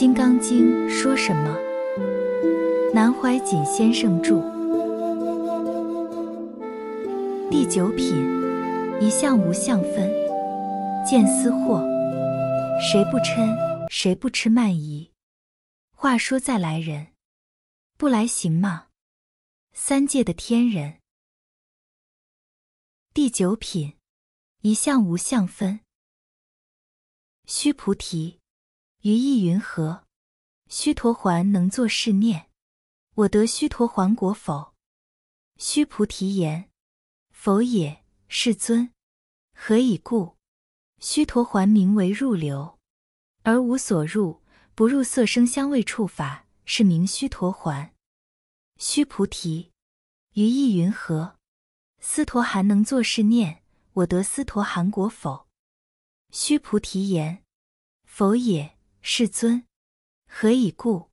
金刚经》说什么？南怀瑾先生著。第九品，一相无相分，见思惑。谁不嗔？谁不吃慢疑？话说再来人，不来行吗？三界的天人。第九品，一相无相分。须菩提。于意云何？须陀环能作是念：我得须陀环果否？须菩提言：否也，世尊。何以故？须陀环名为入流，而无所入，不入色声香味触法，是名须陀环。须菩提，于意云何？斯陀含能作是念：我得斯陀含果否？须菩提言：否也。世尊，何以故？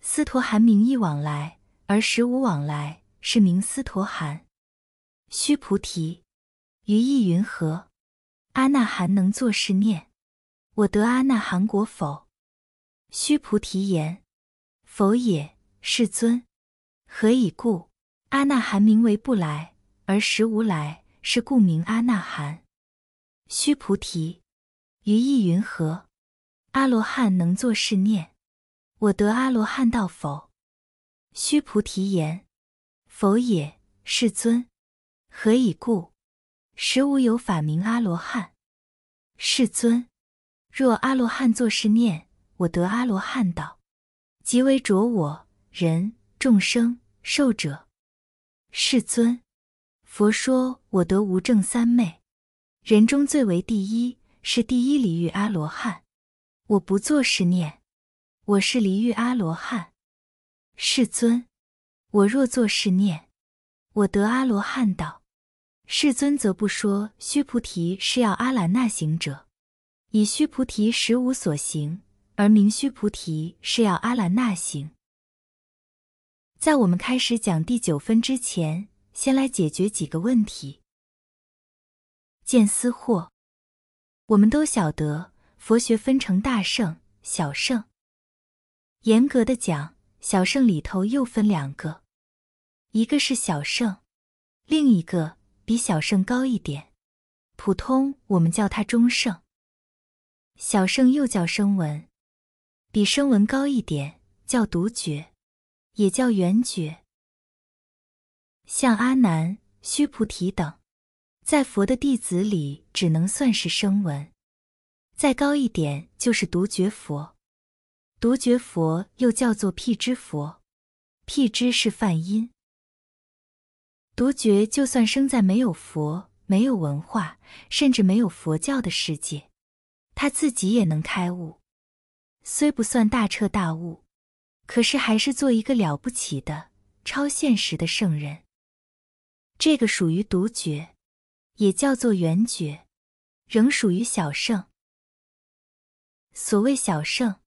斯陀含名义往来，而实无往来，是名斯陀含。须菩提，于意云何？阿那含能作是念：我得阿那含果否？须菩提言：否也。世尊，何以故？阿那含名为不来，而实无来，是故名阿那含。须菩提，于意云何？阿罗汉能作是念：我得阿罗汉道否？须菩提言：否也。世尊，何以故？实无有法名阿罗汉。世尊，若阿罗汉作是念：我得阿罗汉道，即为着我人众生寿者。世尊，佛说我得无正三昧，人中最为第一，是第一离欲阿罗汉。我不作是念，我是离欲阿罗汉。世尊，我若作是念，我得阿罗汉道。世尊则不说须菩提是要阿兰那行者，以须菩提实无所行，而名须菩提是要阿兰那行。在我们开始讲第九分之前，先来解决几个问题。见思惑，我们都晓得。佛学分成大圣、小圣。严格的讲，小圣里头又分两个，一个是小圣，另一个比小圣高一点。普通我们叫它中圣。小圣又叫声闻，比声闻高一点，叫独觉，也叫圆觉。像阿难、须菩提等，在佛的弟子里，只能算是声闻。再高一点就是独觉佛，独觉佛又叫做辟支佛，辟支是梵音。独觉就算生在没有佛、没有文化，甚至没有佛教的世界，他自己也能开悟。虽不算大彻大悟，可是还是做一个了不起的超现实的圣人。这个属于独觉，也叫做圆觉，仍属于小圣。所谓小圣，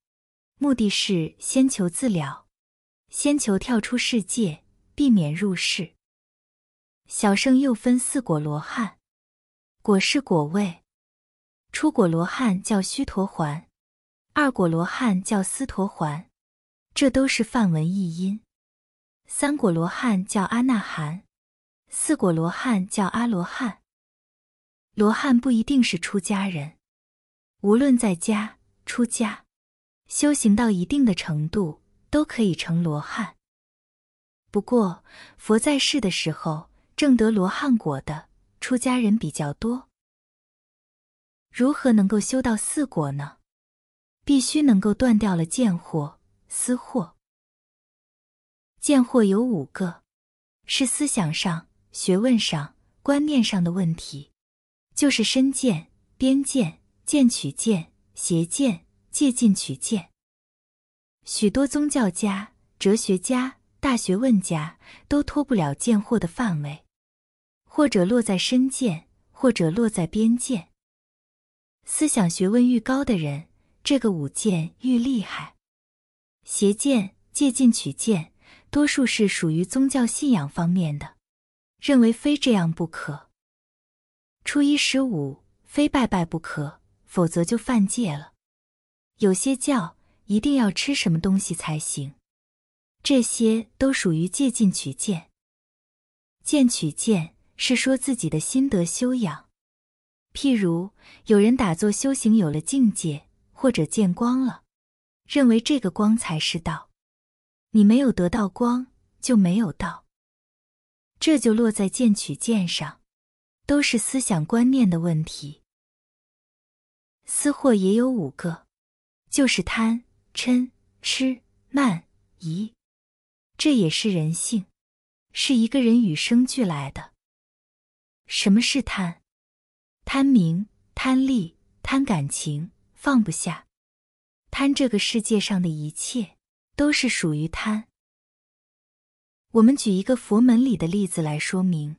目的是先求自了，先求跳出世界，避免入世。小圣又分四果罗汉，果是果位，初果罗汉叫须陀环，二果罗汉叫斯陀环，这都是梵文译音。三果罗汉叫阿那含，四果罗汉叫阿罗汉。罗汉不一定是出家人，无论在家。出家，修行到一定的程度，都可以成罗汉。不过，佛在世的时候，证得罗汉果的出家人比较多。如何能够修到四果呢？必须能够断掉了见惑、思惑。见惑有五个，是思想上、学问上、观念上的问题，就是身见、边见、见取见。邪见、借进取见，许多宗教家、哲学家、大学问家都脱不了见惑的范围，或者落在身见，或者落在边见。思想学问愈高的人，这个五见愈厉害。邪见、借进取见，多数是属于宗教信仰方面的，认为非这样不可。初一十五，非拜拜不可。否则就犯戒了。有些教一定要吃什么东西才行。这些都属于借进取见。见取见是说自己的心得修养。譬如有人打坐修行有了境界，或者见光了，认为这个光才是道。你没有得到光，就没有道。这就落在见取见上，都是思想观念的问题。私货也有五个，就是贪、嗔、痴、慢、疑，这也是人性，是一个人与生俱来的。什么是贪？贪名、贪利、贪感情，放不下，贪这个世界上的一切，都是属于贪。我们举一个佛门里的例子来说明：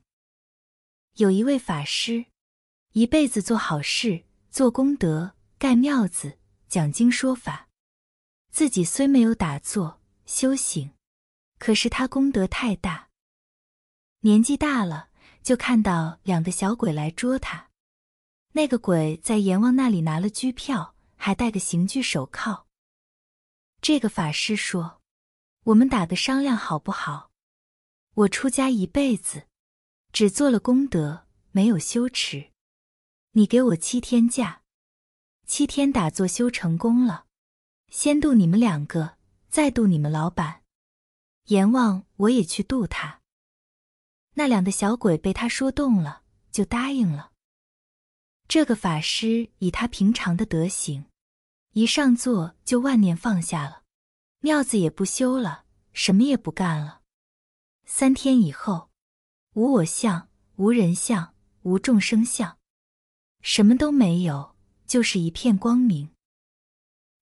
有一位法师，一辈子做好事、做功德、盖庙子、讲经说法，自己虽没有打坐修行，可是他功德太大。年纪大了，就看到两个小鬼来捉他。那个鬼在阎王那里拿了拘票，还戴个刑具手铐。这个法师说：“我们打个商量好不好？我出家一辈子，只做了功德，没有修持。你给我七天假，七天打坐修成功了，先渡你们两个，再渡你们老板。阎王我也去渡他。”那两个小鬼被他说动了，就答应了。这个法师以他平常的德行，一上座就万念放下了，庙子也不修了，什么也不干了。三天以后，无我相，无人相，无众生相，什么都没有，就是一片光明。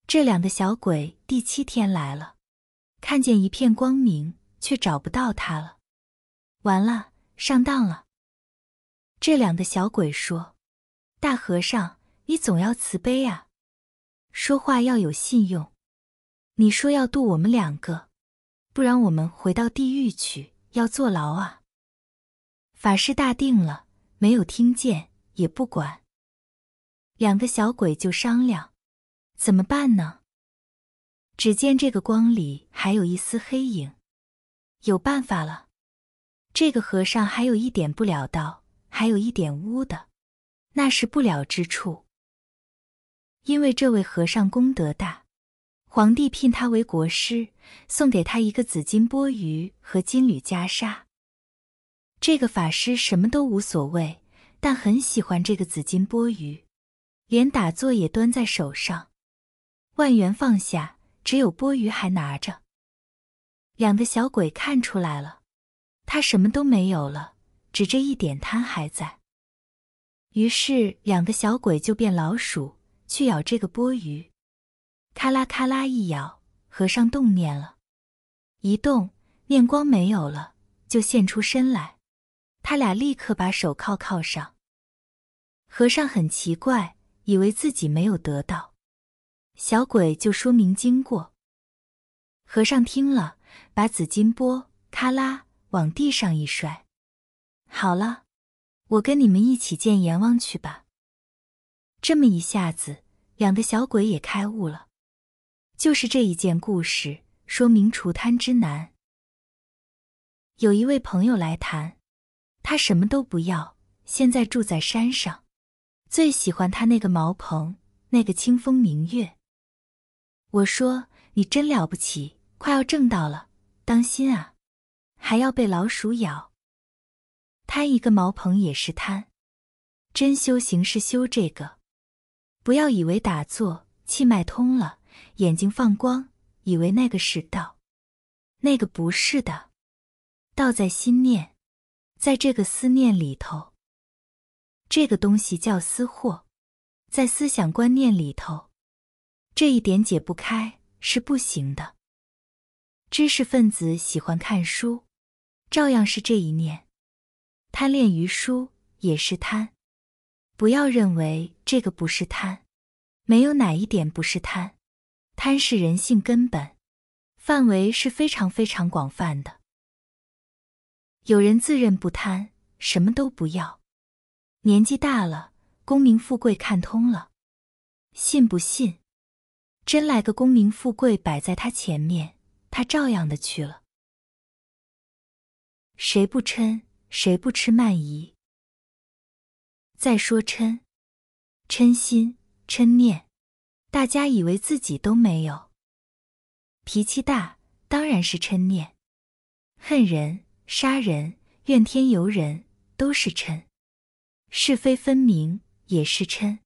这两个小鬼第七天来了，看见一片光明，却找不到他了，完了，上当了。这两个小鬼说。大和尚，你总要慈悲啊，说话要有信用。你说要渡我们两个，不然我们回到地狱去，要坐牢啊。法师大定了，没有听见，也不管。两个小鬼就商量，怎么办呢？只见这个光里还有一丝黑影，有办法了。这个和尚还有一点不了道，还有一点污的。那是不了之处，因为这位和尚功德大，皇帝聘他为国师，送给他一个紫金钵盂和金缕袈裟。这个法师什么都无所谓，但很喜欢这个紫金钵盂，连打坐也端在手上。万元放下，只有钵盂还拿着。两个小鬼看出来了，他什么都没有了，只这一点贪还在。于是，两个小鬼就变老鼠去咬这个钵盂，咔啦咔啦一咬，和尚动念了，一动念光没有了，就现出身来。他俩立刻把手铐铐上。和尚很奇怪，以为自己没有得到，小鬼就说明经过。和尚听了，把紫金钵咔啦往地上一摔，好了。我跟你们一起见阎王去吧。这么一下子，两个小鬼也开悟了。就是这一件故事，说明除贪之难。有一位朋友来谈，他什么都不要，现在住在山上，最喜欢他那个茅棚，那个清风明月。我说你真了不起，快要挣到了，当心啊，还要被老鼠咬。贪一个茅棚也是贪，真修行是修这个。不要以为打坐气脉通了，眼睛放光，以为那个是道，那个不是的。道在心念，在这个思念里头。这个东西叫私货，在思想观念里头，这一点解不开是不行的。知识分子喜欢看书，照样是这一念。贪恋于书也是贪，不要认为这个不是贪，没有哪一点不是贪。贪是人性根本，范围是非常非常广泛的。有人自认不贪，什么都不要，年纪大了，功名富贵看通了，信不信？真来个功名富贵摆在他前面，他照样的去了。谁不嗔？谁不吃慢疑？再说嗔，嗔心、嗔念，大家以为自己都没有。脾气大，当然是嗔念；恨人、杀人、怨天尤人，都是嗔；是非分明，也是嗔。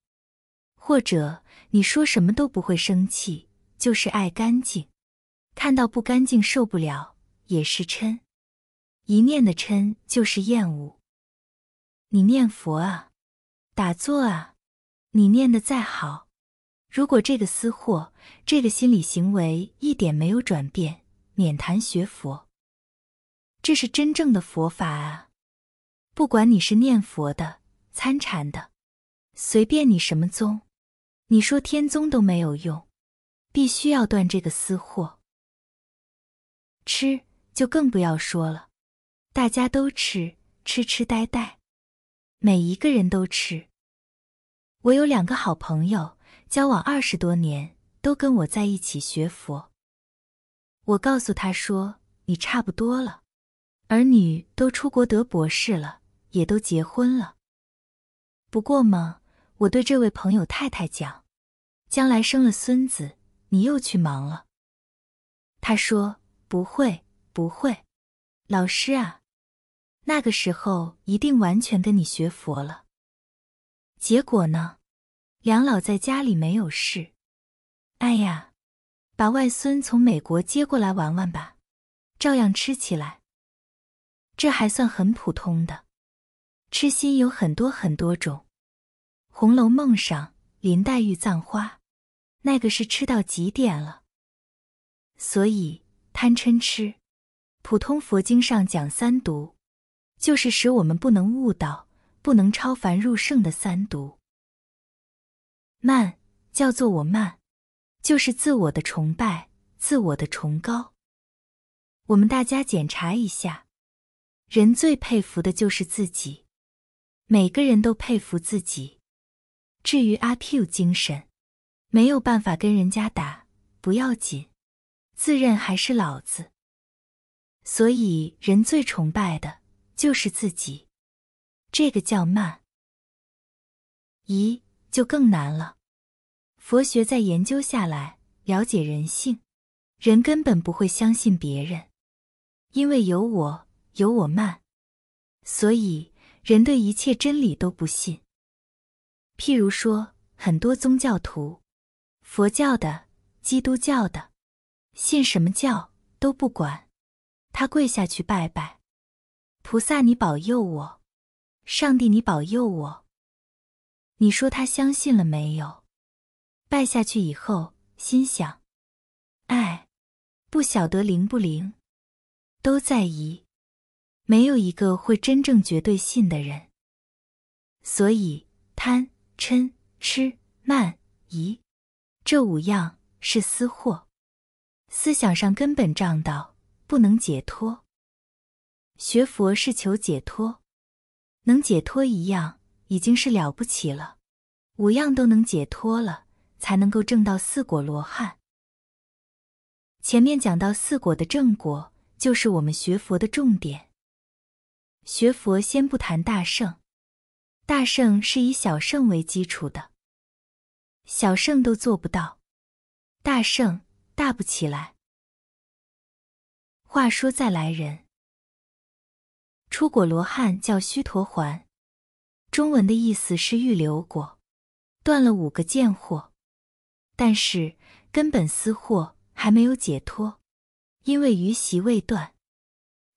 或者你说什么都不会生气，就是爱干净；看到不干净受不了，也是嗔。一念的嗔就是厌恶。你念佛啊，打坐啊，你念的再好，如果这个私货，这个心理行为一点没有转变，免谈学佛。这是真正的佛法啊！不管你是念佛的、参禅的，随便你什么宗，你说天宗都没有用，必须要断这个私货。吃就更不要说了。大家都吃，痴痴呆呆，每一个人都吃。我有两个好朋友，交往二十多年，都跟我在一起学佛。我告诉他说：“你差不多了，儿女都出国得博士了，也都结婚了。不过嘛，我对这位朋友太太讲，将来生了孙子，你又去忙了。”他说：“不会，不会，老师啊。”那个时候一定完全跟你学佛了。结果呢，梁老在家里没有事。哎呀，把外孙从美国接过来玩玩吧，照样吃起来。这还算很普通的。痴心有很多很多种，《红楼梦》上林黛玉葬花，那个是吃到极点了。所以贪嗔痴，普通佛经上讲三毒。就是使我们不能悟道、不能超凡入圣的三毒。慢叫做我慢，就是自我的崇拜、自我的崇高。我们大家检查一下，人最佩服的就是自己，每个人都佩服自己。至于阿 Q 精神，没有办法跟人家打，不要紧，自认还是老子。所以人最崇拜的。就是自己，这个叫慢。咦就更难了。佛学在研究下来，了解人性，人根本不会相信别人，因为有我，有我慢，所以人对一切真理都不信。譬如说，很多宗教徒，佛教的、基督教的，信什么教都不管，他跪下去拜拜。菩萨，你保佑我！上帝，你保佑我！你说他相信了没有？拜下去以后，心想：哎，不晓得灵不灵，都在疑，没有一个会真正绝对信的人。所以贪、嗔、痴、慢、疑这五样是私货，思想上根本障道，不能解脱。学佛是求解脱，能解脱一样已经是了不起了，五样都能解脱了，才能够证到四果罗汉。前面讲到四果的正果，就是我们学佛的重点。学佛先不谈大圣，大圣是以小圣为基础的，小圣都做不到，大圣大不起来。话说再来人。出果罗汉叫须陀环，中文的意思是预留果，断了五个贱货，但是根本私货还没有解脱，因为余习未断，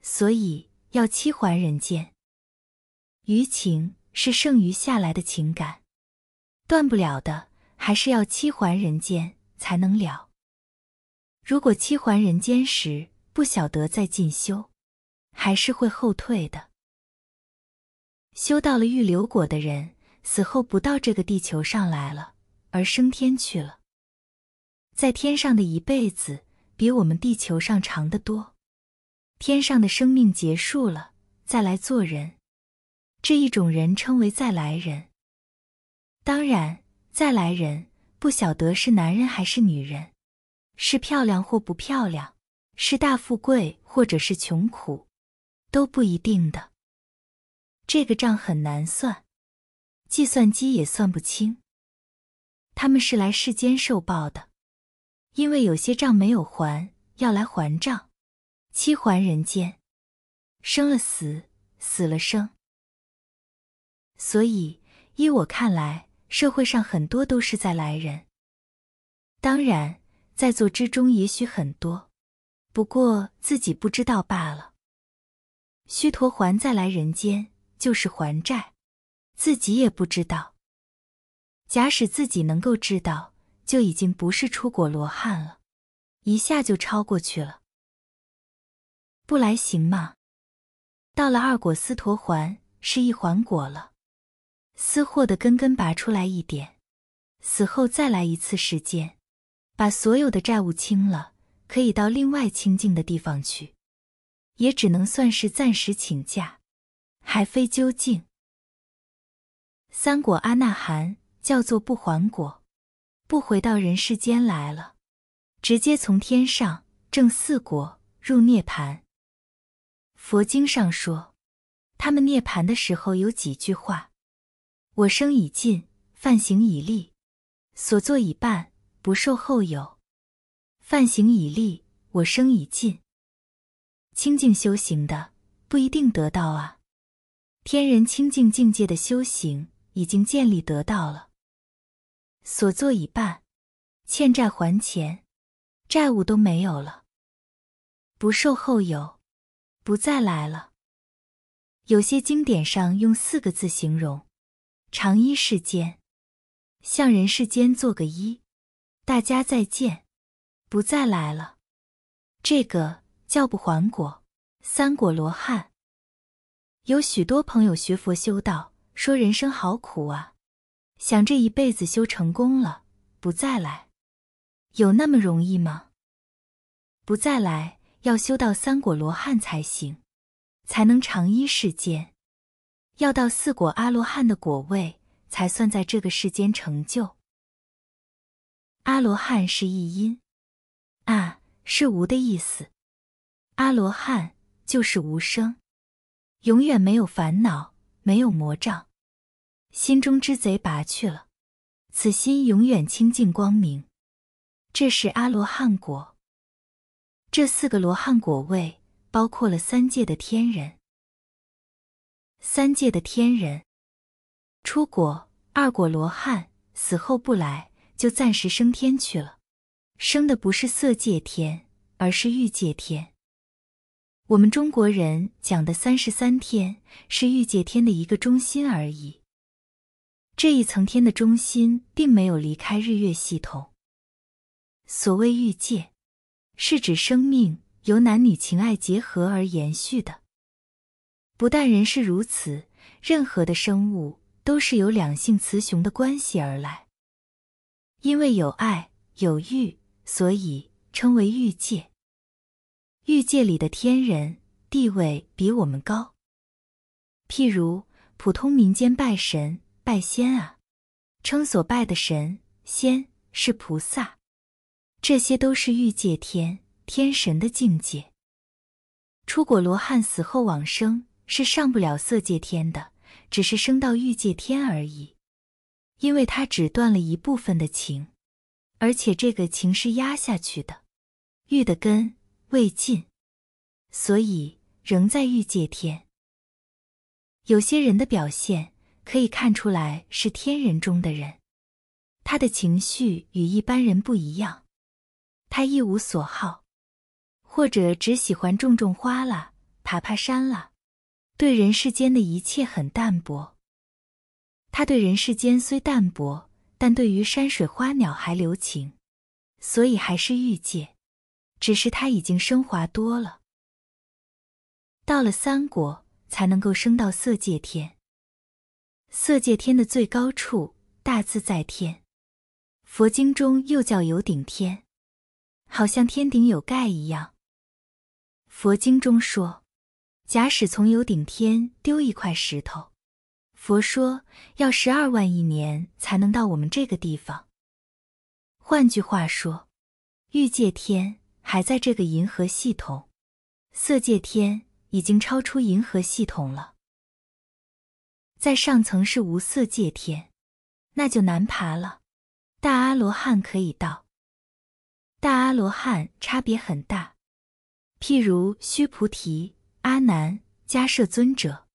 所以要七还人间。余情是剩余下来的情感，断不了的，还是要七还人间才能了。如果七还人间时不晓得再进修。还是会后退的。修到了预留果的人，死后不到这个地球上来了，而升天去了。在天上的一辈子比我们地球上长得多。天上的生命结束了，再来做人，这一种人称为再来人。当然，再来人不晓得是男人还是女人，是漂亮或不漂亮，是大富贵或者是穷苦，都不一定的。这个账很难算，计算机也算不清。他们是来世间受报的，因为有些账没有还，要来还账，七还人间，生了死，死了生。所以依我看来，社会上很多都是在来人。当然，在座之中也许很多，不过自己不知道罢了。须陀还再来人间，就是还债，自己也不知道。假使自己能够知道，就已经不是出果罗汉了，一下就超过去了。不来行吗？到了二果斯陀环，是一环果了，私货的根根拔出来一点，死后再来一次世间，把所有的债务清了，可以到另外清净的地方去，也只能算是暂时请假，还非究竟。三果阿那含。叫做不还果，不回到人世间来了，直接从天上正四果入涅盘。佛经上说，他们涅盘的时候有几句话：我生已尽，犯行已立，所作已办，不受后有；犯行已立，我生已尽。清净修行的不一定得到啊，天人清净境界的修行已经建立得到了。所作已办，欠债还钱，债务都没有了，不受后有，不再来了。有些经典上用四个字形容：长衣世间，向人世间做个揖，大家再见，不再来了。这个叫不还果，三果罗汉。有许多朋友学佛修道，说人生好苦啊。想这一辈子修成功了，不再来，有那么容易吗？不再来，要修到三果罗汉才行，才能长依世间；要到四果阿罗汉的果位，才算在这个世间成就。阿罗汉是一音，啊，是无的意思。阿罗汉就是无生，永远没有烦恼，没有魔障。心中之贼拔去了，此心永远清净光明，这是阿罗汉果。这四个罗汉果位包括了三界的天人。三界的天人出果二果罗汉死后不来，就暂时升天去了。升的不是色界天，而是欲界天。我们中国人讲的三十三天，是欲界天的一个中心而已。这一层天的中心并没有离开日月系统。所谓欲界，是指生命由男女情爱结合而延续的。不但人是如此，任何的生物都是由两性雌雄的关系而来。因为有爱有欲，所以称为欲界。欲界里的天人地位比我们高。譬如普通民间拜神。拜仙啊，称所拜的神仙是菩萨，这些都是欲界天天神的境界。出果罗汉死后往生是上不了色界天的，只是升到欲界天而已，因为他只断了一部分的情，而且这个情是压下去的，欲的根未尽，所以仍在欲界天。有些人的表现。可以看出来是天人中的人，他的情绪与一般人不一样。他一无所好，或者只喜欢种种花啦、爬爬山啦，对人世间的一切很淡薄。他对人世间虽淡薄，但对于山水花鸟还留情，所以还是欲界，只是他已经升华多了。到了三国，才能够升到色界天。色界天的最高处，大自在天，佛经中又叫有顶天，好像天顶有盖一样。佛经中说，假使从有顶天丢一块石头，佛说要十二万亿年才能到我们这个地方。换句话说，欲界天还在这个银河系统，色界天已经超出银河系统了。在上层是无色界天，那就难爬了。大阿罗汉可以到，大阿罗汉差别很大。譬如须菩提、阿难、迦摄尊者，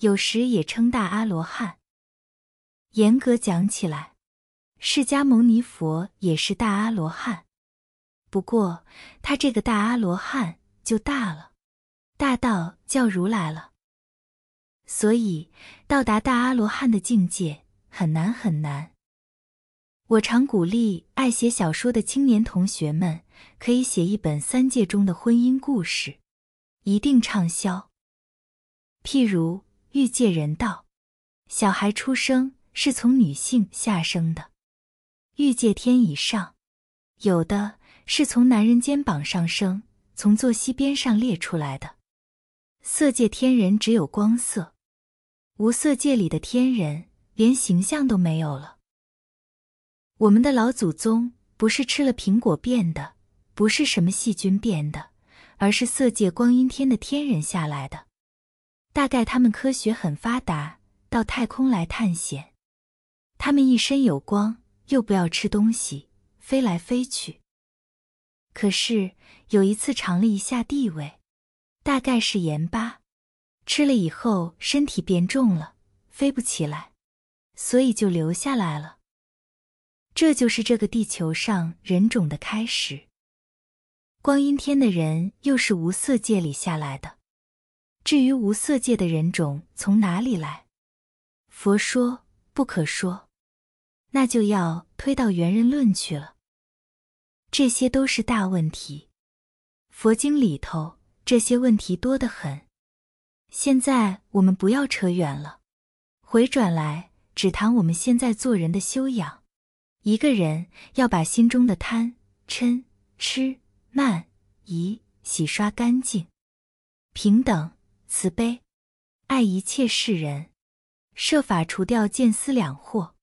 有时也称大阿罗汉。严格讲起来，释迦牟尼佛也是大阿罗汉，不过他这个大阿罗汉就大了，大到叫如来了。所以到达大阿罗汉的境界很难很难。我常鼓励爱写小说的青年同学们，可以写一本三界中的婚姻故事，一定畅销。譬如欲界人道，小孩出生是从女性下生的；欲界天以上，有的是从男人肩膀上生，从坐膝边上裂出来的。色界天人只有光色。无色界里的天人连形象都没有了。我们的老祖宗不是吃了苹果变的，不是什么细菌变的，而是色界光阴天的天人下来的。大概他们科学很发达，到太空来探险。他们一身有光，又不要吃东西，飞来飞去。可是有一次尝了一下地味，大概是盐巴。吃了以后，身体变重了，飞不起来，所以就留下来了。这就是这个地球上人种的开始。光阴天的人又是无色界里下来的。至于无色界的人种从哪里来，佛说不可说，那就要推到猿人论去了。这些都是大问题。佛经里头这些问题多得很。现在我们不要扯远了，回转来只谈我们现在做人的修养。一个人要把心中的贪、嗔、痴、慢、宜洗刷干净，平等、慈悲、爱一切世人，设法除掉见思两惑。